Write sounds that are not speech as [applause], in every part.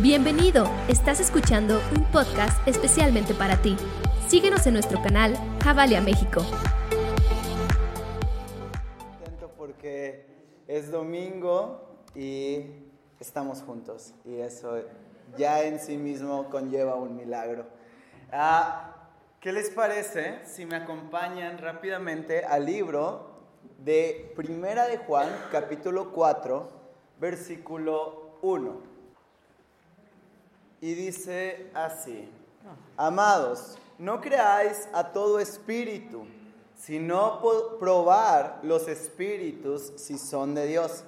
Bienvenido, estás escuchando un podcast especialmente para ti. Síguenos en nuestro canal Javalia México. Contento porque es domingo y estamos juntos y eso ya en sí mismo conlleva un milagro. Ah, ¿Qué les parece si me acompañan rápidamente al libro de Primera de Juan, capítulo 4, versículo 1? Y dice así, amados, no creáis a todo espíritu, sino probar los espíritus si son de Dios,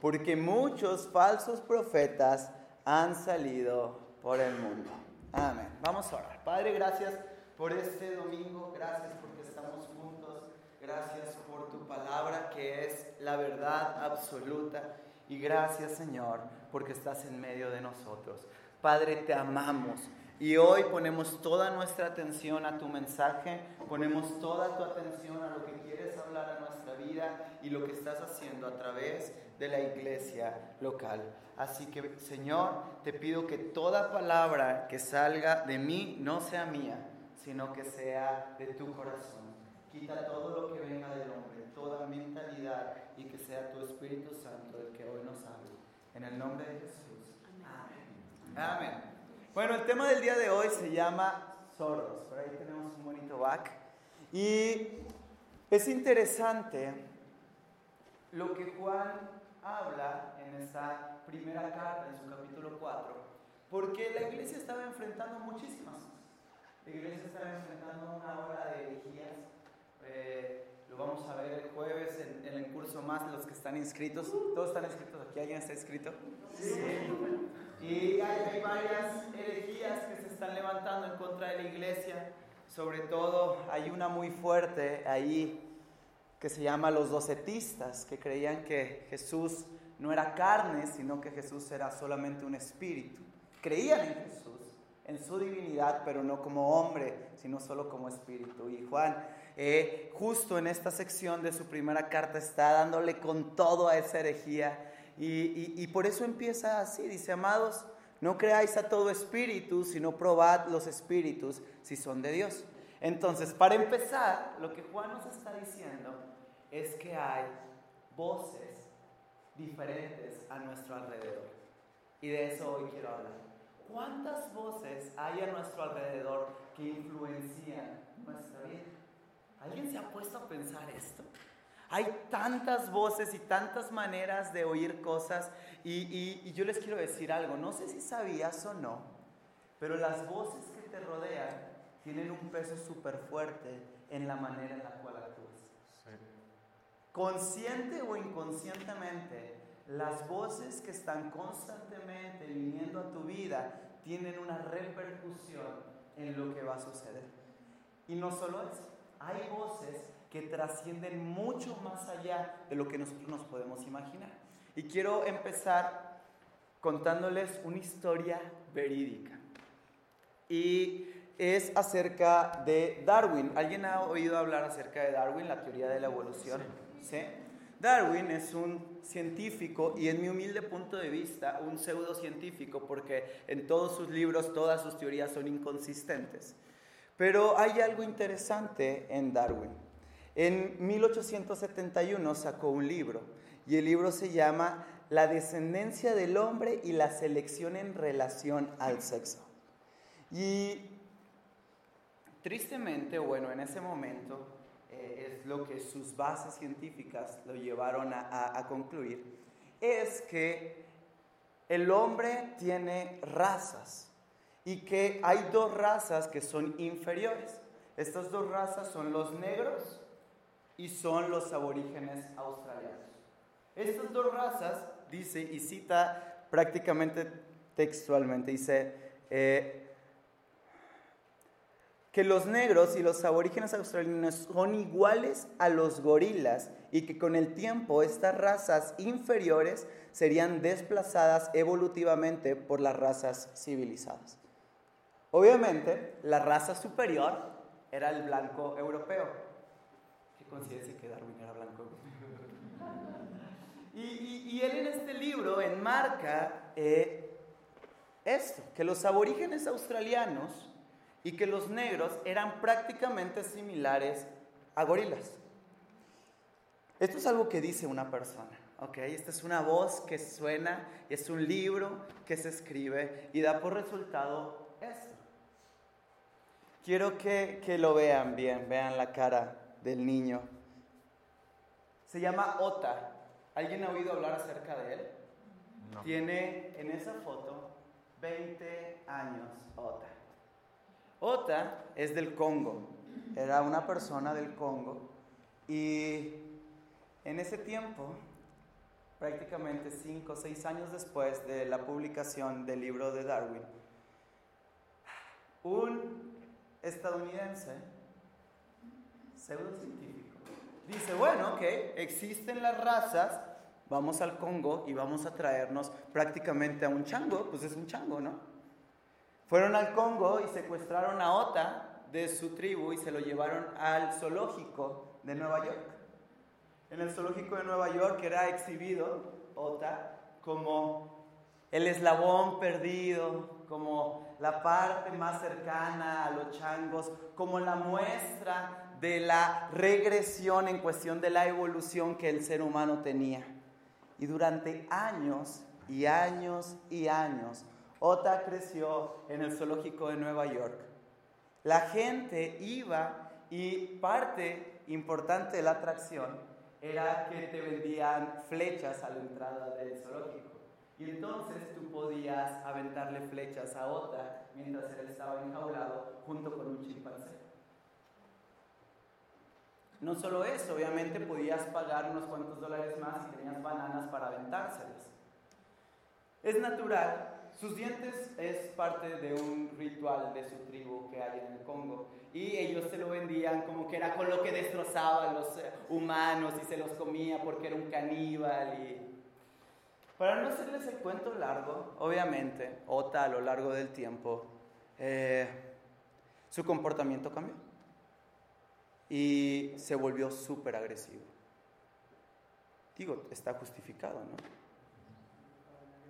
porque muchos falsos profetas han salido por el mundo. Amén. Vamos a orar. Padre, gracias por este domingo, gracias porque estamos juntos, gracias por tu palabra que es la verdad absoluta y gracias Señor porque estás en medio de nosotros. Padre, te amamos. Y hoy ponemos toda nuestra atención a tu mensaje, ponemos toda tu atención a lo que quieres hablar a nuestra vida y lo que estás haciendo a través de la iglesia local. Así que, Señor, te pido que toda palabra que salga de mí no sea mía, sino que sea de tu corazón. Quita todo lo que venga del hombre, toda mentalidad y que sea tu Espíritu Santo el que hoy nos hable. En el nombre de Jesús. Amén. Bueno, el tema del día de hoy se llama sordos. Por ahí tenemos un bonito back. Y es interesante lo que Juan habla en esa primera carta, en su capítulo 4, porque la iglesia estaba enfrentando muchísimas cosas. La iglesia estaba enfrentando una ola de herejías. Eh, lo vamos a ver el jueves en, en el curso más de los que están inscritos. ¿Todos están inscritos aquí? ¿Alguien está inscrito? Sí. Y hay, hay varias herejías que se están levantando en contra de la iglesia. Sobre todo hay una muy fuerte ahí que se llama los docetistas, que creían que Jesús no era carne, sino que Jesús era solamente un espíritu. Creían en Jesús, en su divinidad, pero no como hombre, sino solo como espíritu. Y Juan, eh, justo en esta sección de su primera carta, está dándole con todo a esa herejía. Y, por eso empieza así, dice, amados, no creáis a todo espíritu, sino probad los espíritus si son de Dios. Entonces, para empezar, lo que Juan nos está diciendo es que hay voces diferentes a nuestro alrededor. Y de eso hoy quiero hablar. ¿Cuántas voces hay a nuestro alrededor que influencian nuestra vida? ¿Alguien se ha puesto a pensar esto? Hay tantas voces y tantas maneras de oír cosas y, y- y yo les quiero decir algo, no sé si sabías o no, pero las voces que te rodean tienen un peso súper fuerte en la manera en la cual actúas. Consciente o inconscientemente, las voces que están constantemente viniendo a tu vida tienen una repercusión en lo que va a suceder. Y no solo eso, hay voces que trascienden mucho más allá de lo que nosotros nos podemos imaginar. Y quiero empezar contándoles una historia verídica. Y es acerca de Darwin. ¿Alguien ha oído hablar acerca de Darwin, la teoría de la evolución? ¿Sí? Darwin es un científico y en mi humilde punto de vista un pseudocientífico porque en todos sus libros todas sus teorías son inconsistentes. Pero hay algo interesante en Darwin. En 1871 sacó un libro y el libro se llama La descendencia del hombre y la selección en relación al sexo. Y tristemente, bueno, en ese momento eh, es lo que sus bases científicas lo llevaron a, concluir, es que el hombre tiene razas y que hay dos razas que son inferiores. Estas dos razas son los negros y son los aborígenes australianos. Estas dos razas, dice y cita prácticamente textualmente, dice eh, que los negros y los aborígenes australianos son iguales a los gorilas y que con el tiempo estas razas inferiores serían desplazadas evolutivamente por las razas civilizadas. Obviamente, la raza superior era el blanco europeo. Coincidencia que Darwin era blanco y él en este libro enmarca eh, esto, que los aborígenes australianos y que los negros eran prácticamente similares a gorilas. Esto es algo que dice una persona, ¿ok? Esta es una voz que suena, es un libro que se escribe y da por resultado esto. Quiero que, que lo vean bien, vean la cara del niño. Se llama Ota. ¿Alguien ha oído hablar acerca de él? Tiene en esa foto 20 años Ota. Ota es del Congo, era una persona del Congo y en ese tiempo, prácticamente 5 o 6 años después de la publicación del libro de Darwin, un estadounidense, pseudocientífico, dice, bueno, ok, existen las razas, vamos al Congo y vamos a traernos prácticamente a un chango, pues es un chango, ¿no? Fueron al Congo y secuestraron a Ota de su tribu y se lo llevaron al zoológico de Nueva York. En el zoológico de Nueva York era exhibido Ota como el eslabón perdido, como la parte más cercana a los changos, como la muestra de la regresión en cuestión de la evolución que el ser humano tenía. Y durante años y años y años, Ota creció en el zoológico de Nueva York. La gente iba y parte importante de la atracción era que te vendían flechas a la entrada del zoológico. Y entonces tú podías aventarle flechas a Ota mientras él estaba enjaulado junto con un chimpancé. No solo eso, obviamente podías pagar unos cuantos dólares más si tenías bananas para aventárselas. Es natural sus dientes es parte de un ritual de su tribu que hay en el Congo. Y ellos se lo vendían como que era con lo que destrozaba a los eh, humanos y se los comía porque era un caníbal. Para no hacerles el cuento largo, obviamente, Ota a lo largo del tiempo, eh, su comportamiento cambió. Y se volvió súper agresivo. Digo, está justificado, ¿no?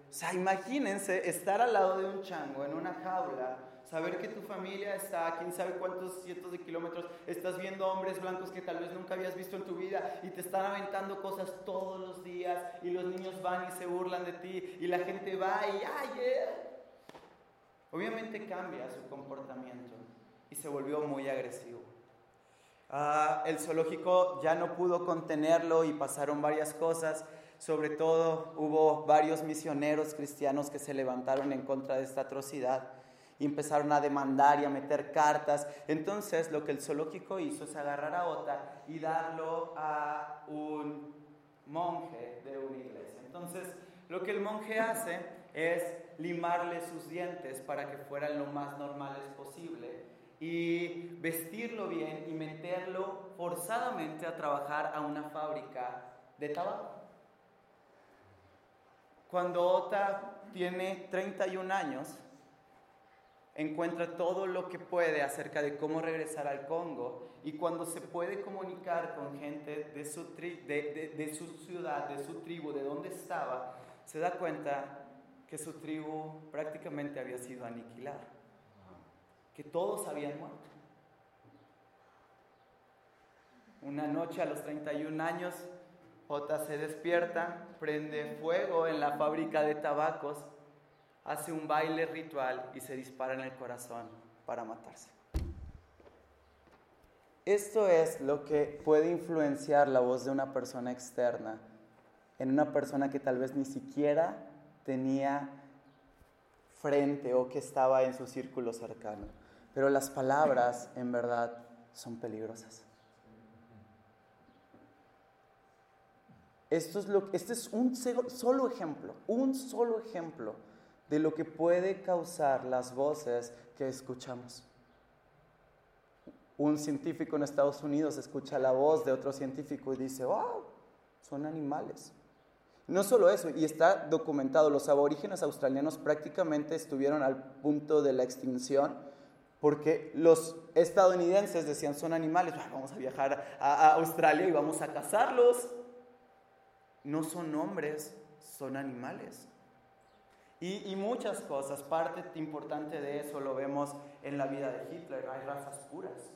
O sea, imagínense estar al lado de un chango en una jaula, saber que tu familia está a quién sabe cuántos cientos de kilómetros, estás viendo hombres blancos que tal vez nunca habías visto en tu vida y te están aventando cosas todos los días y los niños van y se burlan de ti y la gente va y ¡ay! Obviamente cambia su comportamiento y se volvió muy agresivo. Ah, el zoológico ya no pudo contenerlo y pasaron varias cosas sobre todo hubo varios misioneros cristianos que se levantaron en contra de esta atrocidad y empezaron a demandar y a meter cartas. Entonces lo que el zoológico hizo es agarrar a Ota y darlo a un monje de una iglesia. Entonces lo que el monje hace es limarle sus dientes para que fueran lo más normales posible y vestirlo bien y meterlo forzadamente a trabajar a una fábrica de tabaco. Cuando Ota tiene 31 años, encuentra todo lo que puede acerca de cómo regresar al Congo y cuando se puede comunicar con gente de su, de, su ciudad, de su tribu, de donde estaba, se da cuenta que su tribu prácticamente había sido aniquilada, que todos habían muerto. Una noche a los 31 años, J se despierta, prende fuego en la fábrica de tabacos, hace un baile ritual y se dispara en el corazón para matarse. Esto es lo que puede influenciar la voz de una persona externa en una persona que tal vez ni siquiera tenía frente o que estaba en su círculo cercano. Pero las palabras en verdad son peligrosas. Esto es este es un solo ejemplo, un solo ejemplo de lo que puede causar las voces que escuchamos. Un científico en Estados Unidos escucha la voz de otro científico y dice, wow, son animales. No solo eso, y está documentado, los aborígenes australianos prácticamente estuvieron al punto de la extinción porque los estadounidenses decían, son animales, vamos a viajar a Australia y vamos a cazarlos no son hombres, son animales. Y, muchas cosas, parte importante de eso lo vemos en la vida de Hitler, hay razas puras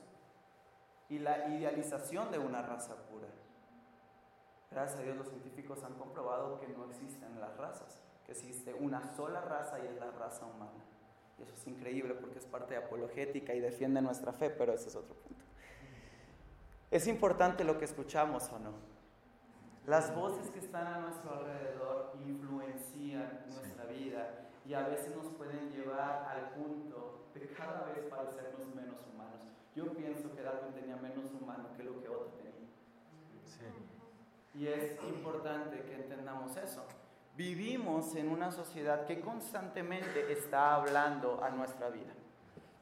y la idealización de una raza pura. Gracias a Dios los científicos han comprobado que no existen las razas, que existe una sola raza y es la raza humana. Y eso es increíble porque es parte de apologética y defiende nuestra fe, pero ese es otro punto. Es importante lo que escuchamos o no. Las voces que están a nuestro alrededor influencian nuestra vida y a veces nos pueden llevar al punto de cada vez parecernos menos humanos. Yo pienso que Darwin tenía menos humano que lo que otro tenía. Y es importante que entendamos eso. Vivimos en una sociedad que constantemente está hablando a nuestra vida.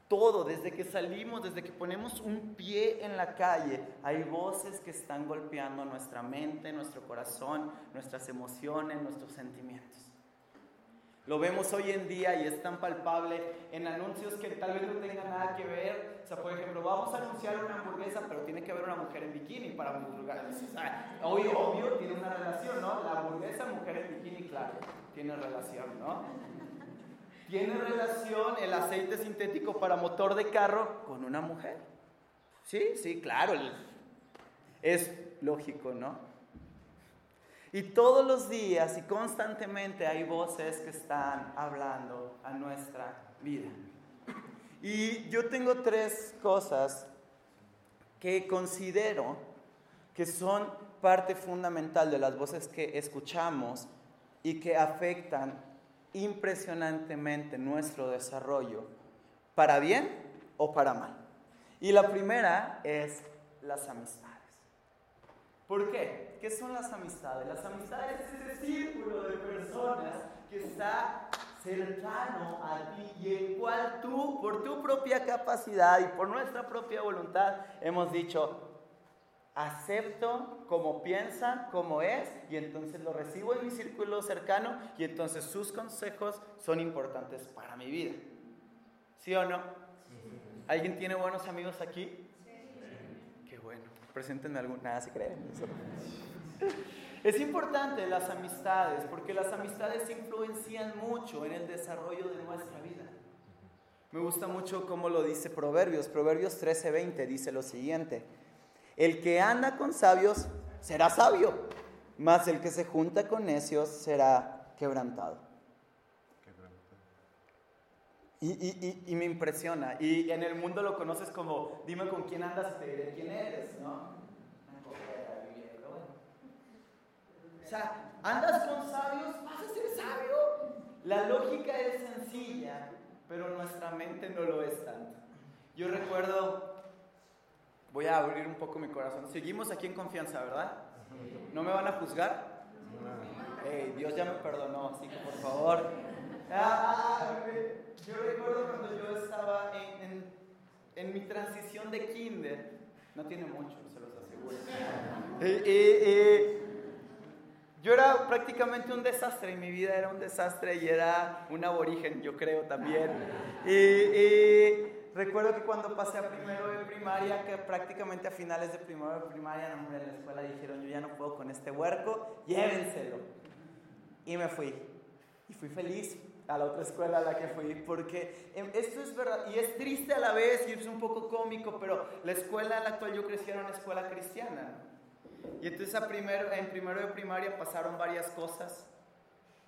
Todo, desde que salimos, desde que ponemos un pie en la calle, hay voces que están golpeando nuestra mente, nuestro corazón, nuestras emociones, nuestros sentimientos. Lo vemos hoy en día y es tan palpable en anuncios que tal vez no tengan nada que ver. O sea, por ejemplo, vamos a anunciar una hamburguesa, pero tiene que haber una mujer en bikini para lugar. Obvio, obvio, tiene una relación, ¿no? La hamburguesa, mujer en bikini, claro, tiene relación, ¿no? Tiene relación el aceite sintético para motor de carro con una mujer. Sí, sí, claro. Es lógico, ¿no? Y todos los días y constantemente hay voces que están hablando a nuestra vida. Y yo tengo tres cosas que considero que son parte fundamental de las voces que escuchamos y que afectan impresionantemente nuestro desarrollo, para bien o para mal. Y la primera es las amistades. ¿Por qué? ¿Qué son las amistades? Las amistades es ese círculo de personas que está cercano a ti y el cual tú, por tu propia capacidad y por nuestra propia voluntad, hemos dicho, acepto como piensa, como es, y entonces lo recibo en mi círculo cercano, y entonces sus consejos son importantes para mi vida. ¿Sí o no? ¿Alguien tiene buenos amigos aquí? Preséntenme algún. Nada, si creen. Es importante las amistades, porque las amistades influencian mucho en el desarrollo de nuestra vida. Me gusta mucho cómo lo dice Proverbios. Proverbios 13:20 dice lo siguiente. El que anda con sabios será sabio, mas el que se junta con necios será quebrantado. Y, me impresiona. Y en el mundo lo conoces como, dime con quién andas y te diré quién eres, ¿no? O sea, andas con sabios, vas a ser sabio. La lógica es sencilla, pero nuestra mente no lo es tanto. Yo recuerdo voy a abrir un poco mi corazón. Seguimos aquí en confianza, ¿verdad? ¿No me van a juzgar? Dios ya me perdonó, así que por favor. Ah, yo recuerdo cuando yo estaba en, en, mi transición de kinder, no tiene mucho, se los aseguro. yo era prácticamente un desastre, y mi vida era un desastre y era un aborigen, yo creo también. y Recuerdo que cuando pasé a primero de primaria, que prácticamente a finales de primero de primaria, en la escuela dijeron, yo ya no puedo con este huerco, llévenselo. Y me fui. Y fui feliz a la otra escuela a la que fui, porque em, esto es verdad, y es triste a la vez, y es un poco cómico, pero la escuela en la actual yo crecí era una escuela cristiana. Y entonces a primero, en primero de primaria pasaron varias cosas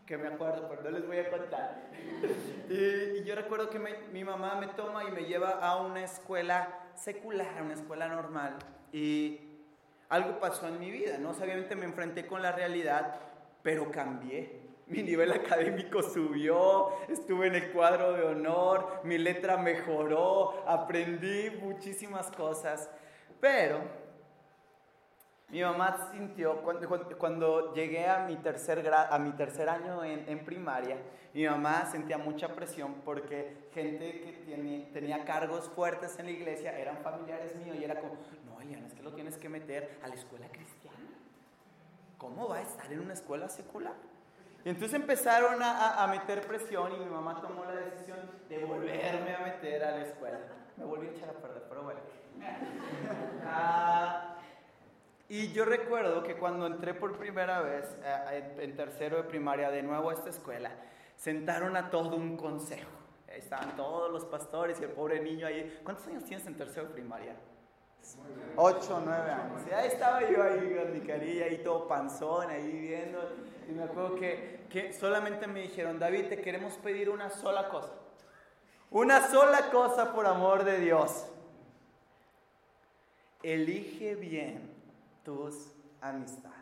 que me acuerdo, pero no les voy a contar. [laughs] y, yo recuerdo que mi mamá me toma y me lleva a una escuela secular, una escuela normal. Y algo pasó en mi vida, ¿no? Obviamente me enfrenté con la realidad, pero cambié. Mi nivel académico subió, estuve en el cuadro de honor, mi letra mejoró, aprendí muchísimas cosas. Pero mi mamá sintió, cuando, cuando llegué a mi tercer, a mi tercer año en, en, primaria, mi mamá sentía mucha presión porque gente que tiene, tenía cargos fuertes en la iglesia eran familiares míos y era como, no, Eliana, es que lo tienes que meter a la escuela cristiana. ¿Cómo va a estar en una escuela secular? Y entonces empezaron a, a, meter presión y mi mamá tomó la decisión de volverme a meter a la escuela. Me volví a echar a perder, pero bueno. [laughs] Ah, y yo recuerdo que cuando entré por primera vez eh, en tercero de primaria de nuevo a esta escuela, sentaron a todo un consejo. Ahí estaban todos los pastores y el pobre niño ahí. ¿Cuántos años tienes en tercero primaria? Ocho, nueve años. Y ahí estaba yo ahí con mi carilla, ahí todo panzón, ahí viendo. Y me acuerdo que, que solamente me dijeron, David, te queremos pedir una sola cosa. Una sola cosa por amor de Dios. Elige bien tus amistades.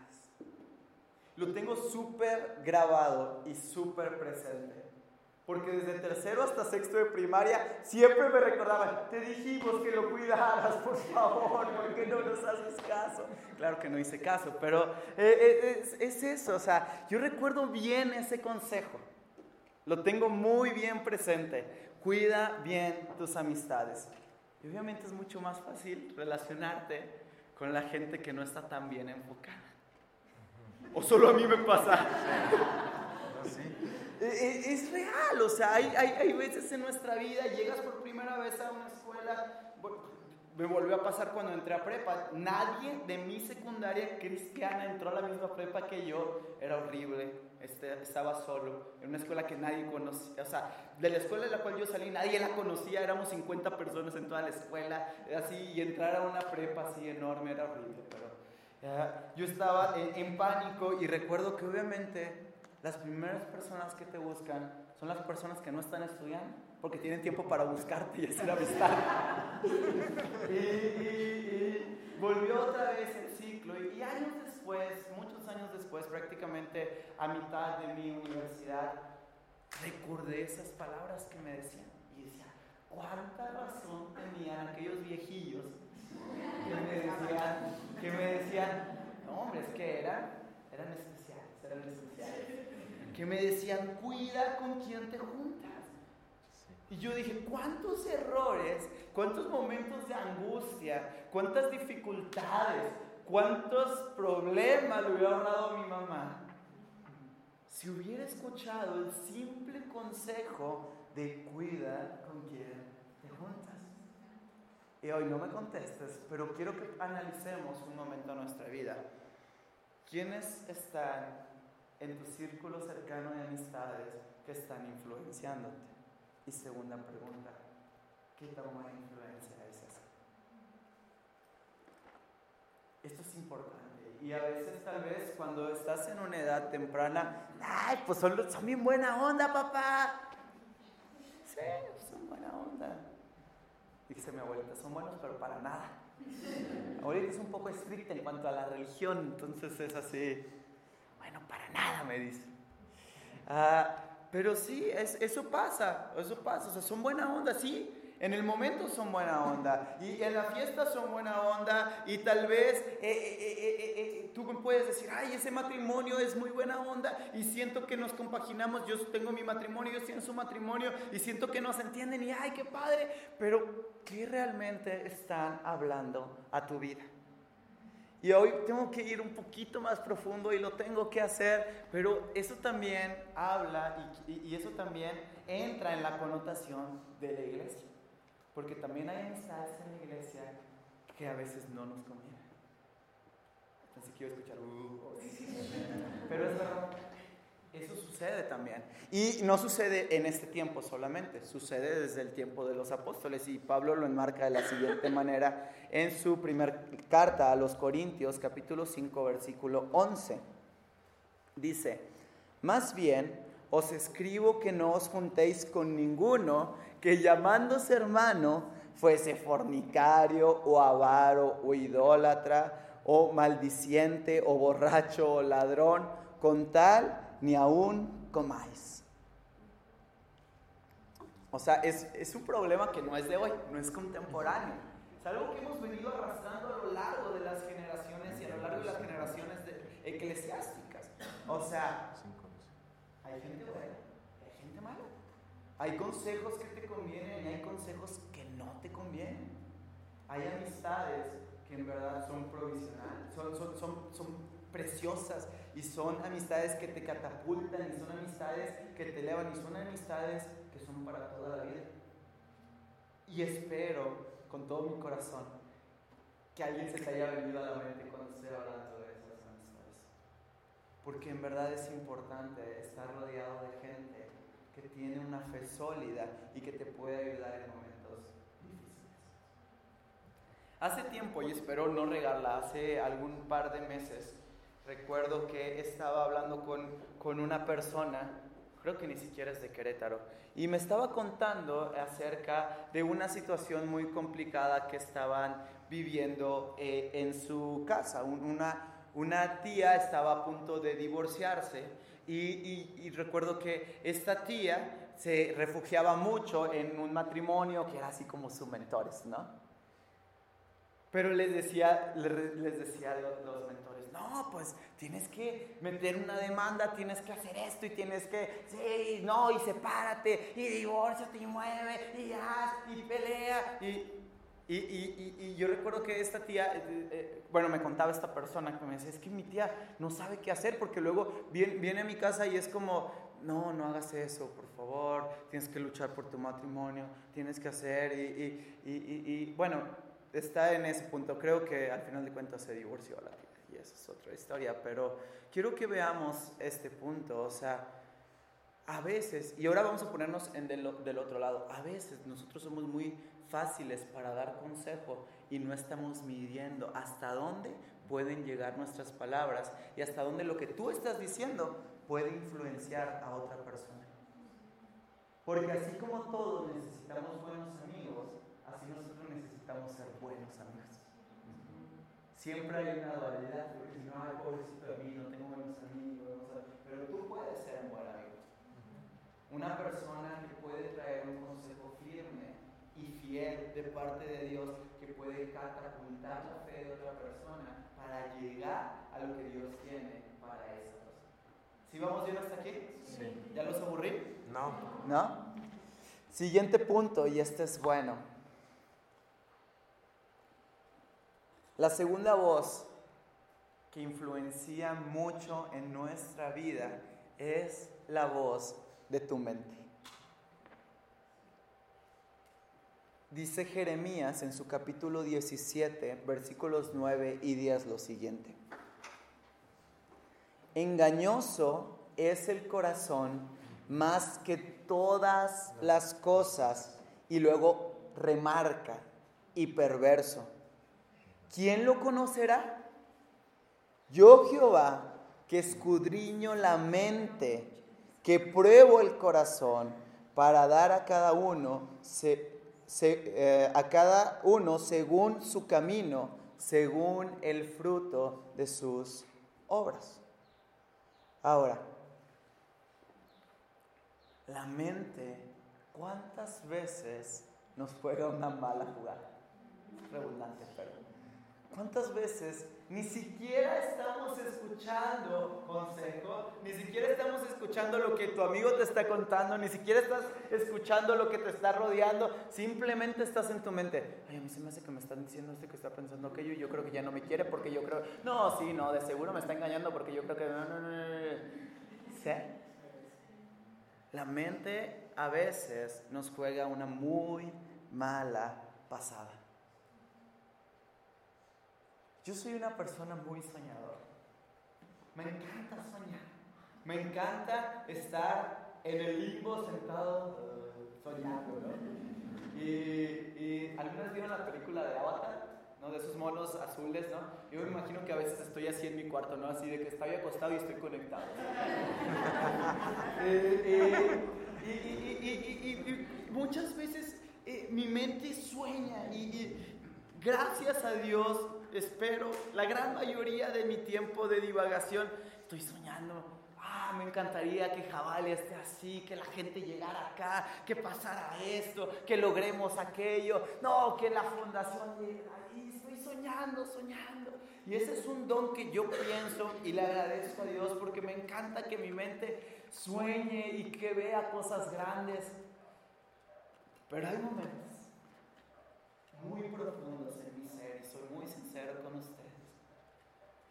Lo tengo súper grabado y súper presente. Porque desde tercero hasta sexto de primaria siempre me recordaban, te dijimos que lo cuidaras, [laughs] por favor, porque no nos haces caso. Claro que no hice caso, pero eh, eh, es, eso, o sea, yo recuerdo bien ese consejo. Lo tengo muy bien presente. Cuida bien tus amistades. Y obviamente es mucho más fácil relacionarte con la gente que no está tan bien enfocada. O solo a mí me pasa. [laughs] Eh, eh, es real, o sea, hay, hay, hay, veces en nuestra vida, llegas por primera vez a una escuela, me volvió a pasar cuando entré a prepa, nadie de mi secundaria cristiana entró a la misma prepa que yo, era horrible, este, estaba solo, en una escuela que nadie conocía, o sea, de la escuela de la cual yo salí, nadie la conocía, éramos 50 personas en toda la escuela, así, y entrar a una prepa así enorme era horrible, pero yo estaba en pánico y recuerdo que obviamente las primeras personas que te buscan son las personas que no están estudiando, porque tienen tiempo para buscarte y hacer amistad. [laughs] y, y, volvió otra vez el ciclo. Y, años después, muchos años después, prácticamente a mitad de mi universidad, recordé esas palabras que me decían. Y decía, ¿cuánta razón tenían aquellos viejillos que me decían, que me decían hombre, es que eran, eran especiales, eran especiales que me decían, cuida con quién te juntas. Y yo dije, ¿cuántos errores, cuántos momentos de angustia, cuántas dificultades, cuántos problemas le hubiera ahorrado a mi mamá si hubiera escuchado el simple consejo de cuida con quién te juntas? Y hoy no me contestes, pero quiero que analicemos un momento nuestra vida. ¿Quiénes están en tu círculo cercano de amistades que están influenciándote? Y segunda pregunta, ¿qué tan buena influencia es esa? Esto es importante. Y a veces tal vez cuando estás en una edad temprana, ay, pues son, son bien buena onda, papá. Sí, son buena onda. Dice mi abuelita, son buenos, pero para nada. Abuelita es un poco estricta en cuanto a la religión, entonces es así bueno, para nada, me dice. Ah, pero sí, es, eso pasa, eso pasa. O sea, son buena onda, sí. En el momento son buena onda y en la fiesta son buena onda y tal vez eh, eh, eh, tú puedes decir, ay, ese matrimonio es muy buena onda y siento que nos compaginamos, yo tengo mi matrimonio, ellos tienen su matrimonio y siento que nos entienden y ay, qué padre, pero ¿qué realmente están hablando a tu vida? Y hoy tengo que ir un poquito más profundo y lo tengo que hacer, pero eso también habla y, eso también entra en la connotación de la iglesia. Porque también hay amistades en la iglesia que a veces no nos convienen. Entonces quiero escuchar, uh, oh, [laughs] pero es verdad. Eso sucede también. Y no sucede en este tiempo solamente, sucede desde el tiempo de los apóstoles. Y Pablo lo enmarca de la siguiente manera en su primera carta a los Corintios, capítulo 5, versículo 11. Dice, más bien os escribo que no os juntéis con ninguno que llamándose hermano fuese fornicario o avaro o idólatra o maldiciente o borracho o ladrón, con tal ni aún comáis. O sea, es, un problema que no es de hoy, no es contemporáneo. Es algo que hemos venido arrastrando a lo largo de las generaciones y a lo largo de las generaciones eclesiásticas. O sea, hay gente buena, hay gente mala. Hay consejos que te convienen y hay consejos que no te convienen. Hay amistades que en verdad son provisionales, son, son, son, son preciosas y son amistades que te catapultan y son amistades que te elevan y son amistades que son para toda la vida. Y espero con todo mi corazón que alguien se te haya venido a la mente cuando esté hablando de esas amistades. Porque en verdad es importante estar rodeado de gente fe sólida y que te puede ayudar en momentos difíciles. Hace tiempo, y espero no regarla, hace algún par de meses, recuerdo que estaba hablando con, con una persona, creo que ni siquiera es de Querétaro, y me estaba contando acerca de una situación muy complicada que estaban viviendo eh, en su casa. Una, una tía estaba a punto de divorciarse y, recuerdo que esta tía se refugiaba mucho en un matrimonio que era así como sus mentores, ¿no? Pero les decía, les decía a los mentores, no, pues tienes que meter una demanda, tienes que hacer esto y tienes que, sí, no, y sepárate, y divórciate y mueve, y haz, y pelea, y y, y, y, yo recuerdo que esta tía, eh, eh, bueno, me contaba esta persona que me decía, es que mi tía no sabe qué hacer porque luego viene, a mi casa y es como, no, no hagas eso, por favor, tienes que luchar por tu matrimonio, tienes que hacer y, bueno, está en ese punto. Creo que al final de cuentas se divorció la tía esa es otra historia, pero quiero que veamos este punto, o sea, a veces, y ahora vamos a ponernos en del, del otro lado, a veces nosotros somos muy fáciles para dar consejo y no estamos midiendo hasta dónde pueden llegar nuestras palabras y hasta dónde lo que tú estás diciendo puede influenciar a otra persona. Porque así como todos necesitamos buenos amigos, así nosotros necesitamos ser buenos amigos. Siempre hay una dualidad, porque no, hay pobrecito de mí, no tengo buenos amigos, pero tú puedes ser un buen amigo. Una persona que puede traer un consejo firme y fiel de parte de Dios que puede catapultar la fe de otra persona para llegar a lo que Dios tiene para esa persona. ¿Sí vamos bien hasta aquí? Sí. ¿Ya los aburrí? No. ¿No? Siguiente punto, y este es bueno. La segunda voz que influencia mucho en nuestra vida es la voz de tu mente. Dice Jeremías en su capítulo 17, versículos 9 y 10 lo siguiente. Engañoso es el corazón más que todas las cosas y luego remarca y perverso. ¿Quién lo conocerá? Yo Jehová, que escudriño la mente, que pruebo el corazón para dar a cada uno eh, a cada uno según su camino, según el fruto de sus obras. Ahora, la mente, ¿cuántas veces nos juega una mala jugada? Redundante, pero ¿cuántas veces ni siquiera estamos escuchando consejo, ni siquiera estamos escuchando lo que tu amigo te está contando, ni siquiera estás escuchando lo que te está rodeando, simplemente estás en tu mente. Ay, a mí se me hace que me están diciendo este que está pensando aquello y yo creo que ya no me quiere porque yo creo, no, sí, no, de seguro me está engañando porque yo creo que no, no, no, ¿Sí? La mente a veces nos juega una muy mala pasada. Yo soy una persona muy soñadora. Me encanta soñar. Me encanta estar en el limbo sentado eh, soñando, ¿no? Y, y algunas vieron la película de Avatar, ¿no? De esos monos azules, ¿no? Yo me imagino que a veces estoy así en mi cuarto, ¿no? Así de que estoy acostado y estoy conectado. [laughs] Eh, eh, y, muchas veces mi mente sueña y gracias a Dios espero, la gran mayoría de mi tiempo de divagación, estoy soñando. Ah, me encantaría que Jabali esté así, que la gente llegara acá, que pasara esto, que logremos aquello. No, que la fundación llegue ahí. Estoy soñando, soñando. Y ese es un don que yo pienso y le agradezco a Dios porque me encanta que mi mente sueñe y que vea cosas grandes. Pero hay momentos muy profundos con ustedes,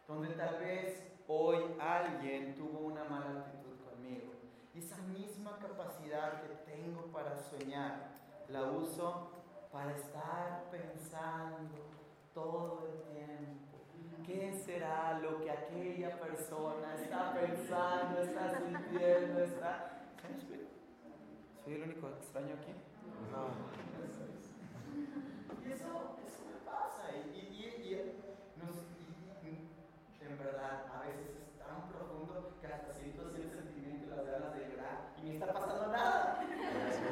donde tal vez hoy alguien tuvo una mala actitud conmigo. Y esa misma capacidad que tengo para soñar, la uso para estar pensando todo el tiempo. ¿Qué será lo que aquella persona está pensando, está sintiendo, está... ¿Soy el único extraño aquí? No. Y eso, eso me pasa. Y, y, y, en verdad, a veces es tan profundo que hasta siento ese sentimiento y las ganas de llorar y ni está pasando nada.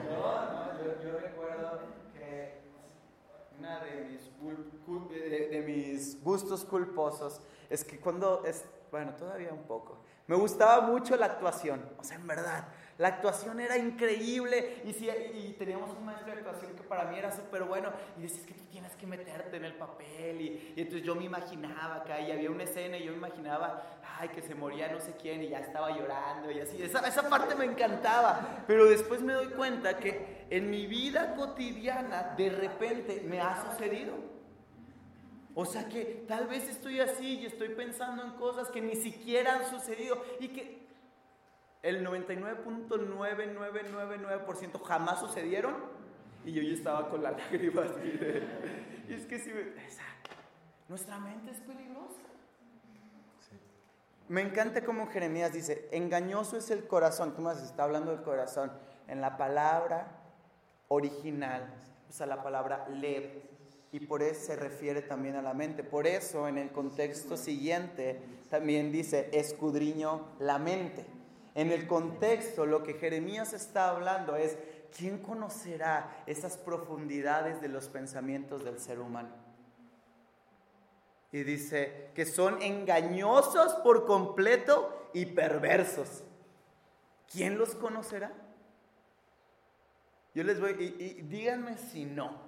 No, no, yo, yo recuerdo que una de mis, de, de mis gustos culposos es que cuando es, bueno, todavía un poco, me gustaba mucho la actuación, o sea, en verdad, la actuación era increíble. Y, si, y teníamos un maestro de actuación que para mí era súper bueno y decías que tú tienes que meterte en el papel y, entonces yo me imaginaba acá y había una escena y yo me imaginaba, ay, que se moría no sé quién y ya estaba llorando y así, esa, esa parte me encantaba, pero después me doy cuenta que en mi vida cotidiana de repente me ha sucedido. O sea que tal vez estoy así y estoy pensando en cosas que ni siquiera han sucedido y que el 99.9999% jamás sucedieron y yo ya estaba con la lágrima así de... Y es que si nuestra mente es peligrosa. Me encanta como Jeremías dice, engañoso es el corazón, tú más está hablando del corazón, en la palabra original, o sea, la palabra lev, y por eso se refiere también a la mente. Por eso en el contexto siguiente también dice, escudriño la mente. En el contexto lo que Jeremías está hablando es, ¿quién conocerá esas profundidades de los pensamientos del ser humano? Y dice que son engañosos por completo y perversos. ¿Quién los conocerá? Yo les voy, y, y díganme si no.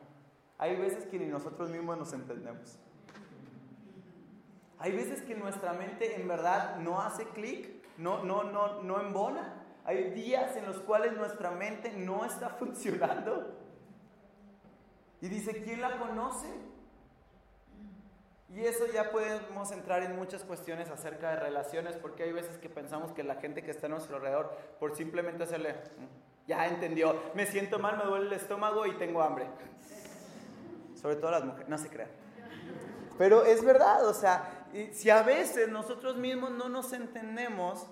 Hay veces que ni nosotros mismos nos entendemos. Hay veces que nuestra mente en verdad no hace clic, no, no, no, no embona. Hay días en los cuales nuestra mente no está [laughs] funcionando. Y dice, ¿quién la conoce? Y eso ya podemos entrar en muchas cuestiones acerca de relaciones, porque hay veces que pensamos que la gente que está a nuestro alrededor, por simplemente hacerle, mm, ya entendió, me siento mal, me duele el estómago y tengo hambre [laughs] sobre todo las mujeres, no se crean. Pero es verdad, o sea, si a veces nosotros mismos no nos entendemos,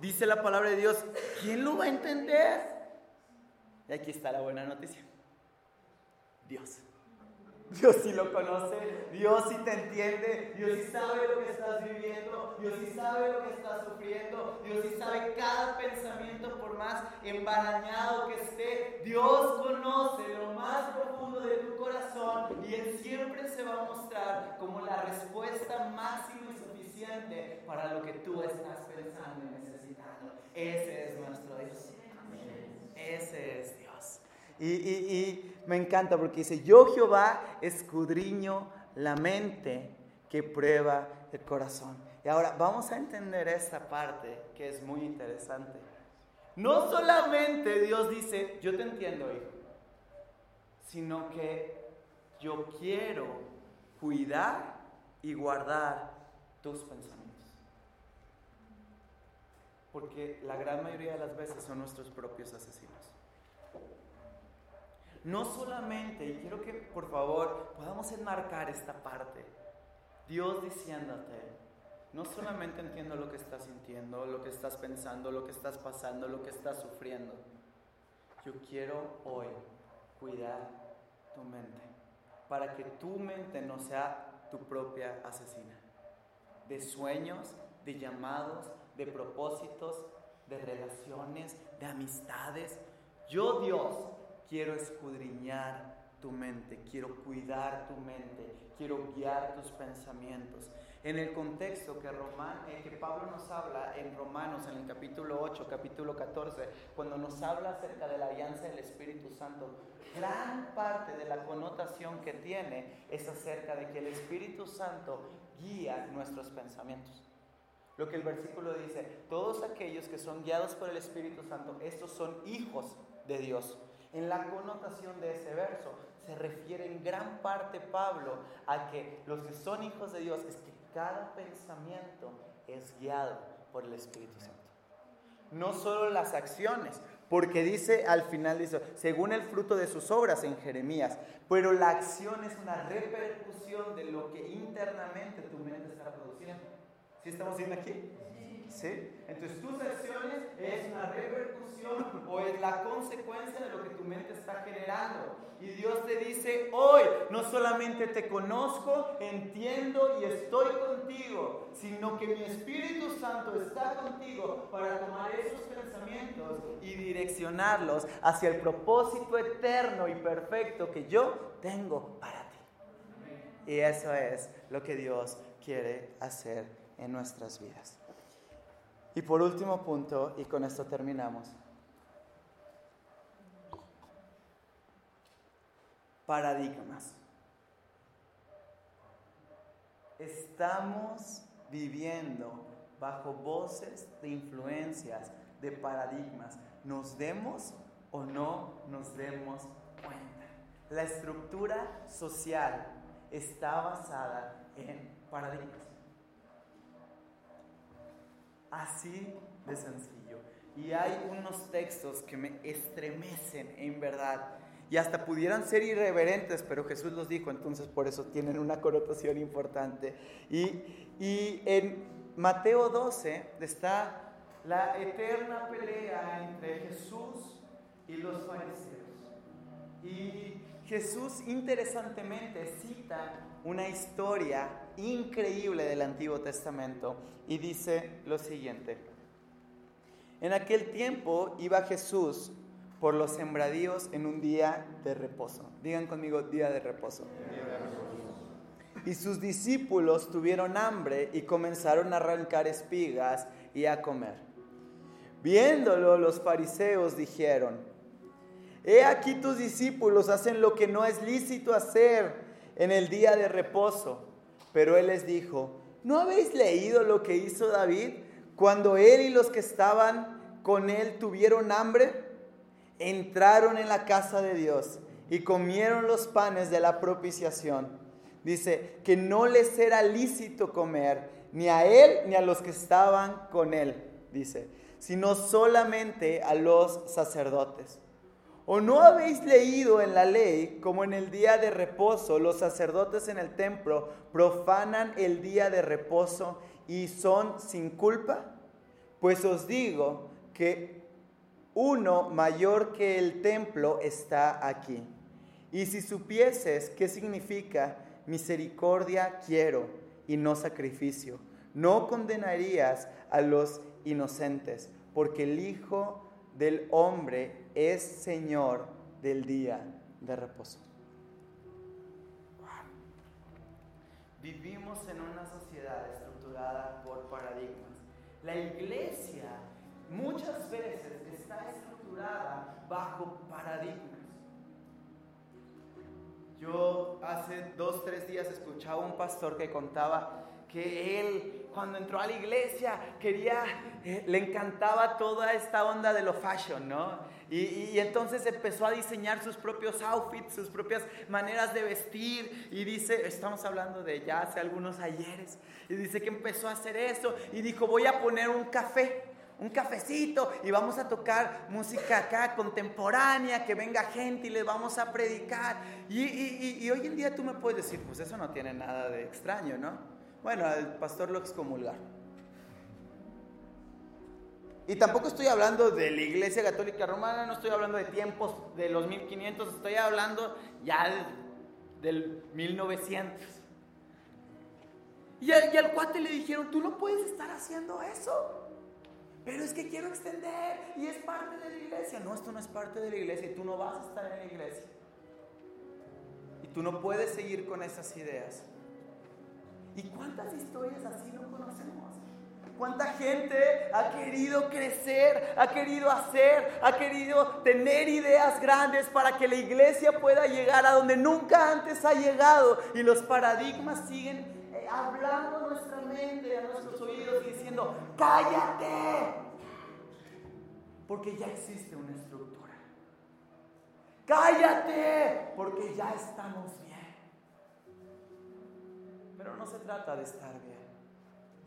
dice la palabra de Dios, ¿quién lo va a entender? Y aquí está la buena noticia. Dios. Dios sí lo conoce, Dios sí te entiende, Dios sí sabe lo que estás viviendo, Dios sí sabe lo que estás sufriendo, Dios sí sabe cada pensamiento por más embarañado que esté. Dios conoce lo más profundo de tu corazón y Él siempre se va a mostrar como la respuesta máxima y suficiente para lo que tú estás pensando y necesitando. Ese es nuestro Dios. Ese es Y, me encanta porque dice, yo Jehová escudriño la mente que prueba el corazón. Y ahora vamos a entender esta parte que es muy interesante. No solamente Dios dice, yo te entiendo, hijo, sino que yo quiero cuidar y guardar tus pensamientos. Porque la gran mayoría de las veces son nuestros propios asesinos. No solamente, y quiero que por favor podamos enmarcar esta parte, Dios diciéndote, no solamente entiendo lo que estás sintiendo, lo que estás pensando, lo que estás pasando, lo que estás sufriendo. Yo quiero hoy cuidar tu mente, para que tu mente no sea tu propia asesina. De sueños, de llamados, de propósitos, de relaciones, de amistades. Yo Dios quiero escudriñar tu mente, quiero cuidar tu mente, quiero guiar tus pensamientos. En el contexto que, eh, que Pablo nos habla en Romanos, en el capítulo 8, capítulo 14, cuando nos habla acerca de la alianza del Espíritu Santo, gran parte de la connotación que tiene es acerca de que el Espíritu Santo guía nuestros pensamientos. Lo que el versículo dice, todos aquellos que son guiados por el Espíritu Santo, estos son hijos de Dios. En la connotación de ese verso se refiere en gran parte Pablo a que los que son hijos de Dios es que cada pensamiento es guiado por el Espíritu Santo. No solo las acciones, porque dice al final, dice, según el fruto de sus obras en Jeremías, pero la acción es una repercusión de lo que internamente tu mente está produciendo. ¿Sí estamos viendo aquí? ¿Sí? Entonces tus acciones es una repercusión o es la consecuencia de lo que tu mente está generando. Y Dios te dice, hoy no solamente te conozco, entiendo y estoy contigo, sino que mi Espíritu Santo está contigo para tomar esos pensamientos y direccionarlos hacia el propósito eterno y perfecto que yo tengo para ti. Y eso es lo que Dios quiere hacer en nuestras vidas. Y por último punto, y con esto terminamos, paradigmas. Estamos viviendo bajo voces de influencias, de paradigmas. Nos demos o no nos demos cuenta. La estructura social está basada en paradigmas. Así de sencillo. Y hay unos textos que me estremecen en verdad. Y hasta pudieran ser irreverentes, pero Jesús los dijo, entonces por eso tienen una connotación importante. Y, y en Mateo 12 está la eterna pelea entre Jesús y los fariseos. Y Jesús interesantemente cita una historia increíble del Antiguo Testamento y dice lo siguiente. En aquel tiempo iba Jesús por los sembradíos en un día de reposo. Digan conmigo, día de reposo. Y sus discípulos tuvieron hambre y comenzaron a arrancar espigas y a comer. Viéndolo, los fariseos dijeron, He aquí tus discípulos hacen lo que no es lícito hacer en el día de reposo. Pero él les dijo, ¿no habéis leído lo que hizo David cuando él y los que estaban con él tuvieron hambre? Entraron en la casa de Dios y comieron los panes de la propiciación. Dice que no les era lícito comer ni a él ni a los que estaban con él, dice, sino solamente a los sacerdotes. ¿O no habéis leído en la ley como en el día de reposo los sacerdotes en el templo profanan el día de reposo y son sin culpa? Pues os digo que uno mayor que el templo está aquí. Y si supieses qué significa misericordia quiero y no sacrificio, no condenarías a los inocentes, porque el Hijo del Hombre es Señor del día de reposo. Vivimos en una sociedad estructurada por paradigmas. La iglesia muchas veces está estructurada bajo paradigmas. Yo hace dos, tres días escuchaba un pastor que contaba que él cuando entró a la iglesia quería, eh, le encantaba toda esta onda de lo fashion, ¿no? Y, y, entonces empezó a diseñar sus propios outfits, sus propias maneras de vestir. Y dice, estamos hablando de ya hace algunos ayeres, y dice que empezó a hacer eso y dijo, voy a poner un café un cafecito y vamos a tocar música acá contemporánea, que venga gente y le vamos a predicar. Y, y, y, hoy en día tú me puedes decir, pues eso no tiene nada de extraño, ¿no? Bueno, al pastor lo excomulgar. Y tampoco estoy hablando de la Iglesia Católica Romana, no estoy hablando de tiempos de los 1500, estoy hablando ya del, 1900. Y al, y al cuate le dijeron, tú no puedes estar haciendo eso. Pero es que quiero extender y es parte de la iglesia. No, esto no es parte de la iglesia y tú no vas a estar en la iglesia. Y tú no puedes seguir con esas ideas. ¿Y cuántas historias así no conocemos? ¿Cuánta gente ha querido crecer, ha querido hacer, ha querido tener ideas grandes para que la iglesia pueda llegar a donde nunca antes ha llegado? Y los paradigmas siguen eh, hablando a nuestra mente, a nuestros oídos, diciendo, cállate. Porque ya existe una estructura. Cállate, porque ya estamos bien. Pero no se trata de estar bien.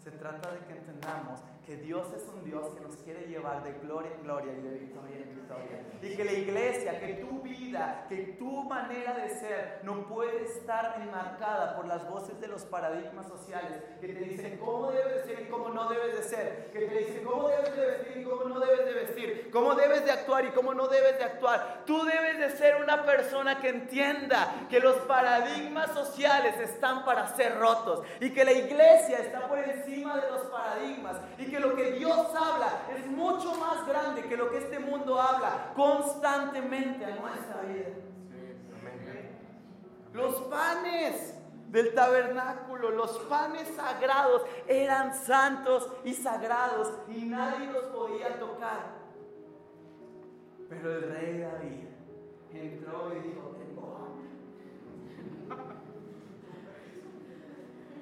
Se trata de que entendamos que Dios es un Dios que nos quiere llevar de gloria en gloria y de victoria en victoria. Y que la iglesia, que tu vida, que tu manera de ser no puede estar enmarcada por las voces de los paradigmas sociales que te dicen cómo debes de ser y cómo no debes de ser, que te dicen cómo debes de vestir y cómo no debes de vestir, cómo debes de actuar y cómo no debes de actuar. Tú debes de ser una persona que entienda que los paradigmas sociales están para ser rotos y que la iglesia está por encima de los paradigmas y que lo que Dios habla es mucho más grande que lo que este mundo habla constantemente a nuestra vida. Los panes del tabernáculo, los panes sagrados eran santos y sagrados y nadie los podía tocar. Pero el rey David entró y dijo, tengo hambre.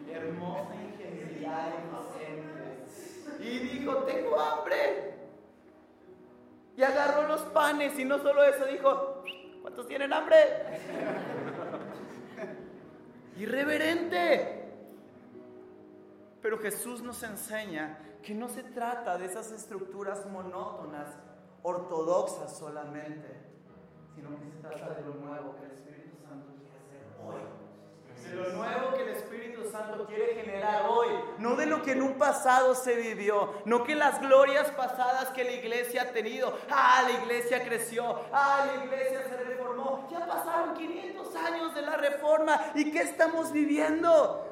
Hermosa ingenuidad inocente. Y dijo, tengo hambre. Y agarró los panes y no solo eso, dijo, ¿cuántos tienen hambre? [laughs] Irreverente. Pero Jesús nos enseña que no se trata de esas estructuras monótonas, ortodoxas solamente, sino que se trata de lo nuevo que el Espíritu Santo quiere hacer hoy de lo nuevo que el Espíritu Santo quiere generar hoy, no de lo que en un pasado se vivió, no que las glorias pasadas que la iglesia ha tenido, ah, la iglesia creció, ah, la iglesia se reformó, ya pasaron 500 años de la reforma y ¿qué estamos viviendo?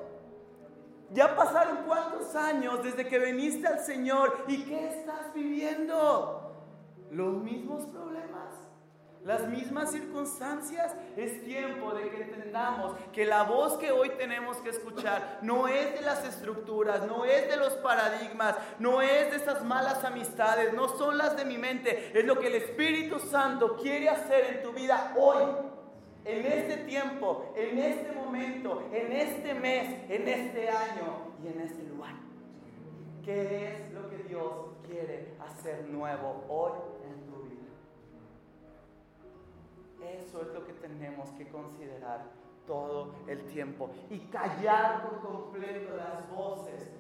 Ya pasaron cuántos años desde que viniste al Señor y ¿qué estás viviendo? Los mismos problemas las mismas circunstancias, es tiempo de que entendamos que la voz que hoy tenemos que escuchar no es de las estructuras, no es de los paradigmas, no es de esas malas amistades, no son las de mi mente, es lo que el Espíritu Santo quiere hacer en tu vida hoy, en este tiempo, en este momento, en este mes, en este año y en este lugar. ¿Qué es lo que Dios quiere hacer nuevo hoy Eso es lo que tenemos que considerar todo el tiempo y callar por completo las voces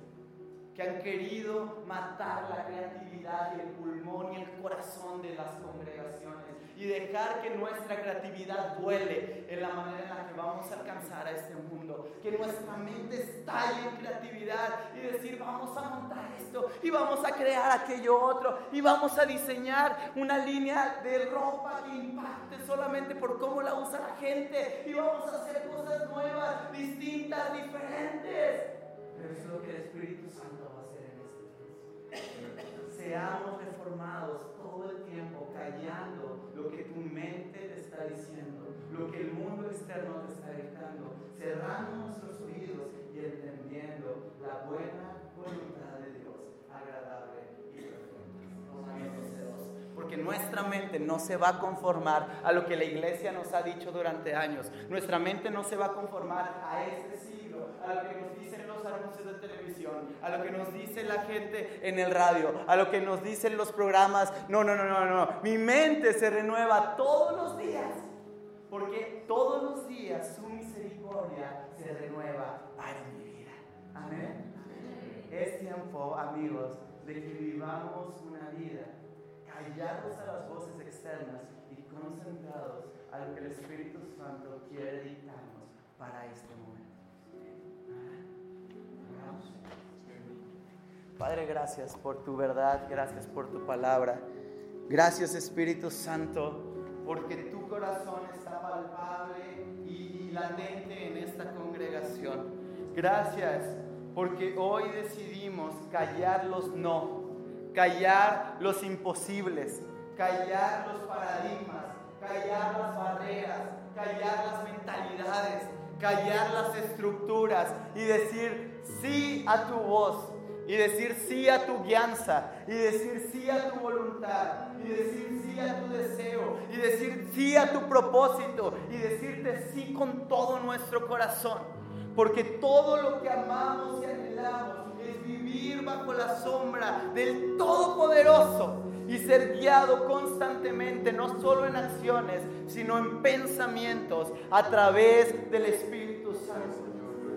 que han querido matar la creatividad y el pulmón y el corazón de las congregaciones y dejar que nuestra creatividad duele en la manera en la que vamos a alcanzar a este mundo. Que nuestra mente estalle en creatividad y decir, vamos a montar esto y vamos a crear aquello otro y vamos a diseñar una línea de ropa que impacte solamente por cómo la usa la gente y vamos a hacer cosas nuevas, distintas, diferentes. Pero eso es lo que el Espíritu Santo va a hacer en este tiempo. Seamos reformados todo el tiempo, callando lo que tu mente te diciendo, lo que el mundo externo te está dictando, cerrando nuestros oídos y entendiendo la buena nuestra mente no se va a conformar a lo que la iglesia nos ha dicho durante años. Nuestra mente no se va a conformar a este siglo, a lo que nos dicen los anuncios de televisión, a lo que nos dice la gente en el radio, a lo que nos dicen los programas. No, no, no, no, no. Mi mente se renueva todos los días. Porque todos los días su misericordia se renueva para mi vida. Amén. Es tiempo, amigos, de que vivamos una vida callados a las voces externas y concentrados a lo que el Espíritu Santo quiere dictarnos para este momento. Padre, gracias por tu verdad, gracias por tu palabra. Gracias Espíritu Santo, porque tu corazón está palpable y latente en esta congregación. Gracias porque hoy decidimos callar los no, callar los imposibles, callar los paradigmas, callar las barreras, callar las mentalidades, callar las estructuras y decir sí a tu voz y decir sí a tu guianza, y decir sí a tu voluntad, y decir sí a tu deseo, y decir sí a tu propósito, y decirte sí con todo nuestro corazón. Porque todo lo que amamos y anhelamos vivir bajo la sombra del Todopoderoso y ser guiado constantemente, no solo en acciones, sino en pensamientos, a través del Espíritu Santo.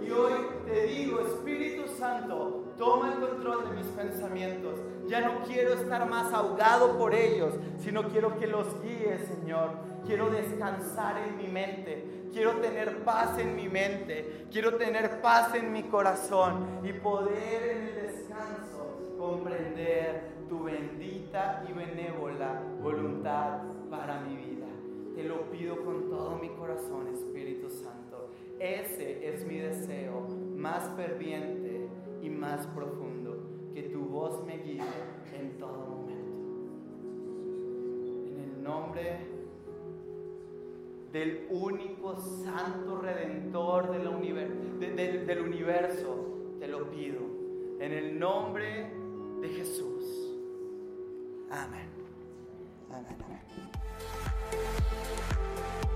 Y hoy te digo, Espíritu Santo, toma el control de mis pensamientos. Ya no quiero estar más ahogado por ellos, sino quiero que los guíes, Señor. Quiero descansar en mi mente. Quiero tener paz en mi mente. Quiero tener paz en mi corazón y poder en el descanso comprender tu bendita y benévola voluntad para mi vida. Te lo pido con todo mi corazón, Espíritu Santo. Ese es mi deseo más ferviente y más profundo, que tu voz me guíe en todo momento. En el nombre del único santo redentor del, universo, te lo pido. En el nombre de Jesús. Amén. Amén, amén.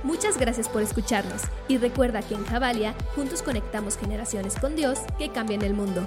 Muchas gracias por escucharnos y recuerda que en Javalia juntos conectamos generaciones con Dios que cambian el mundo.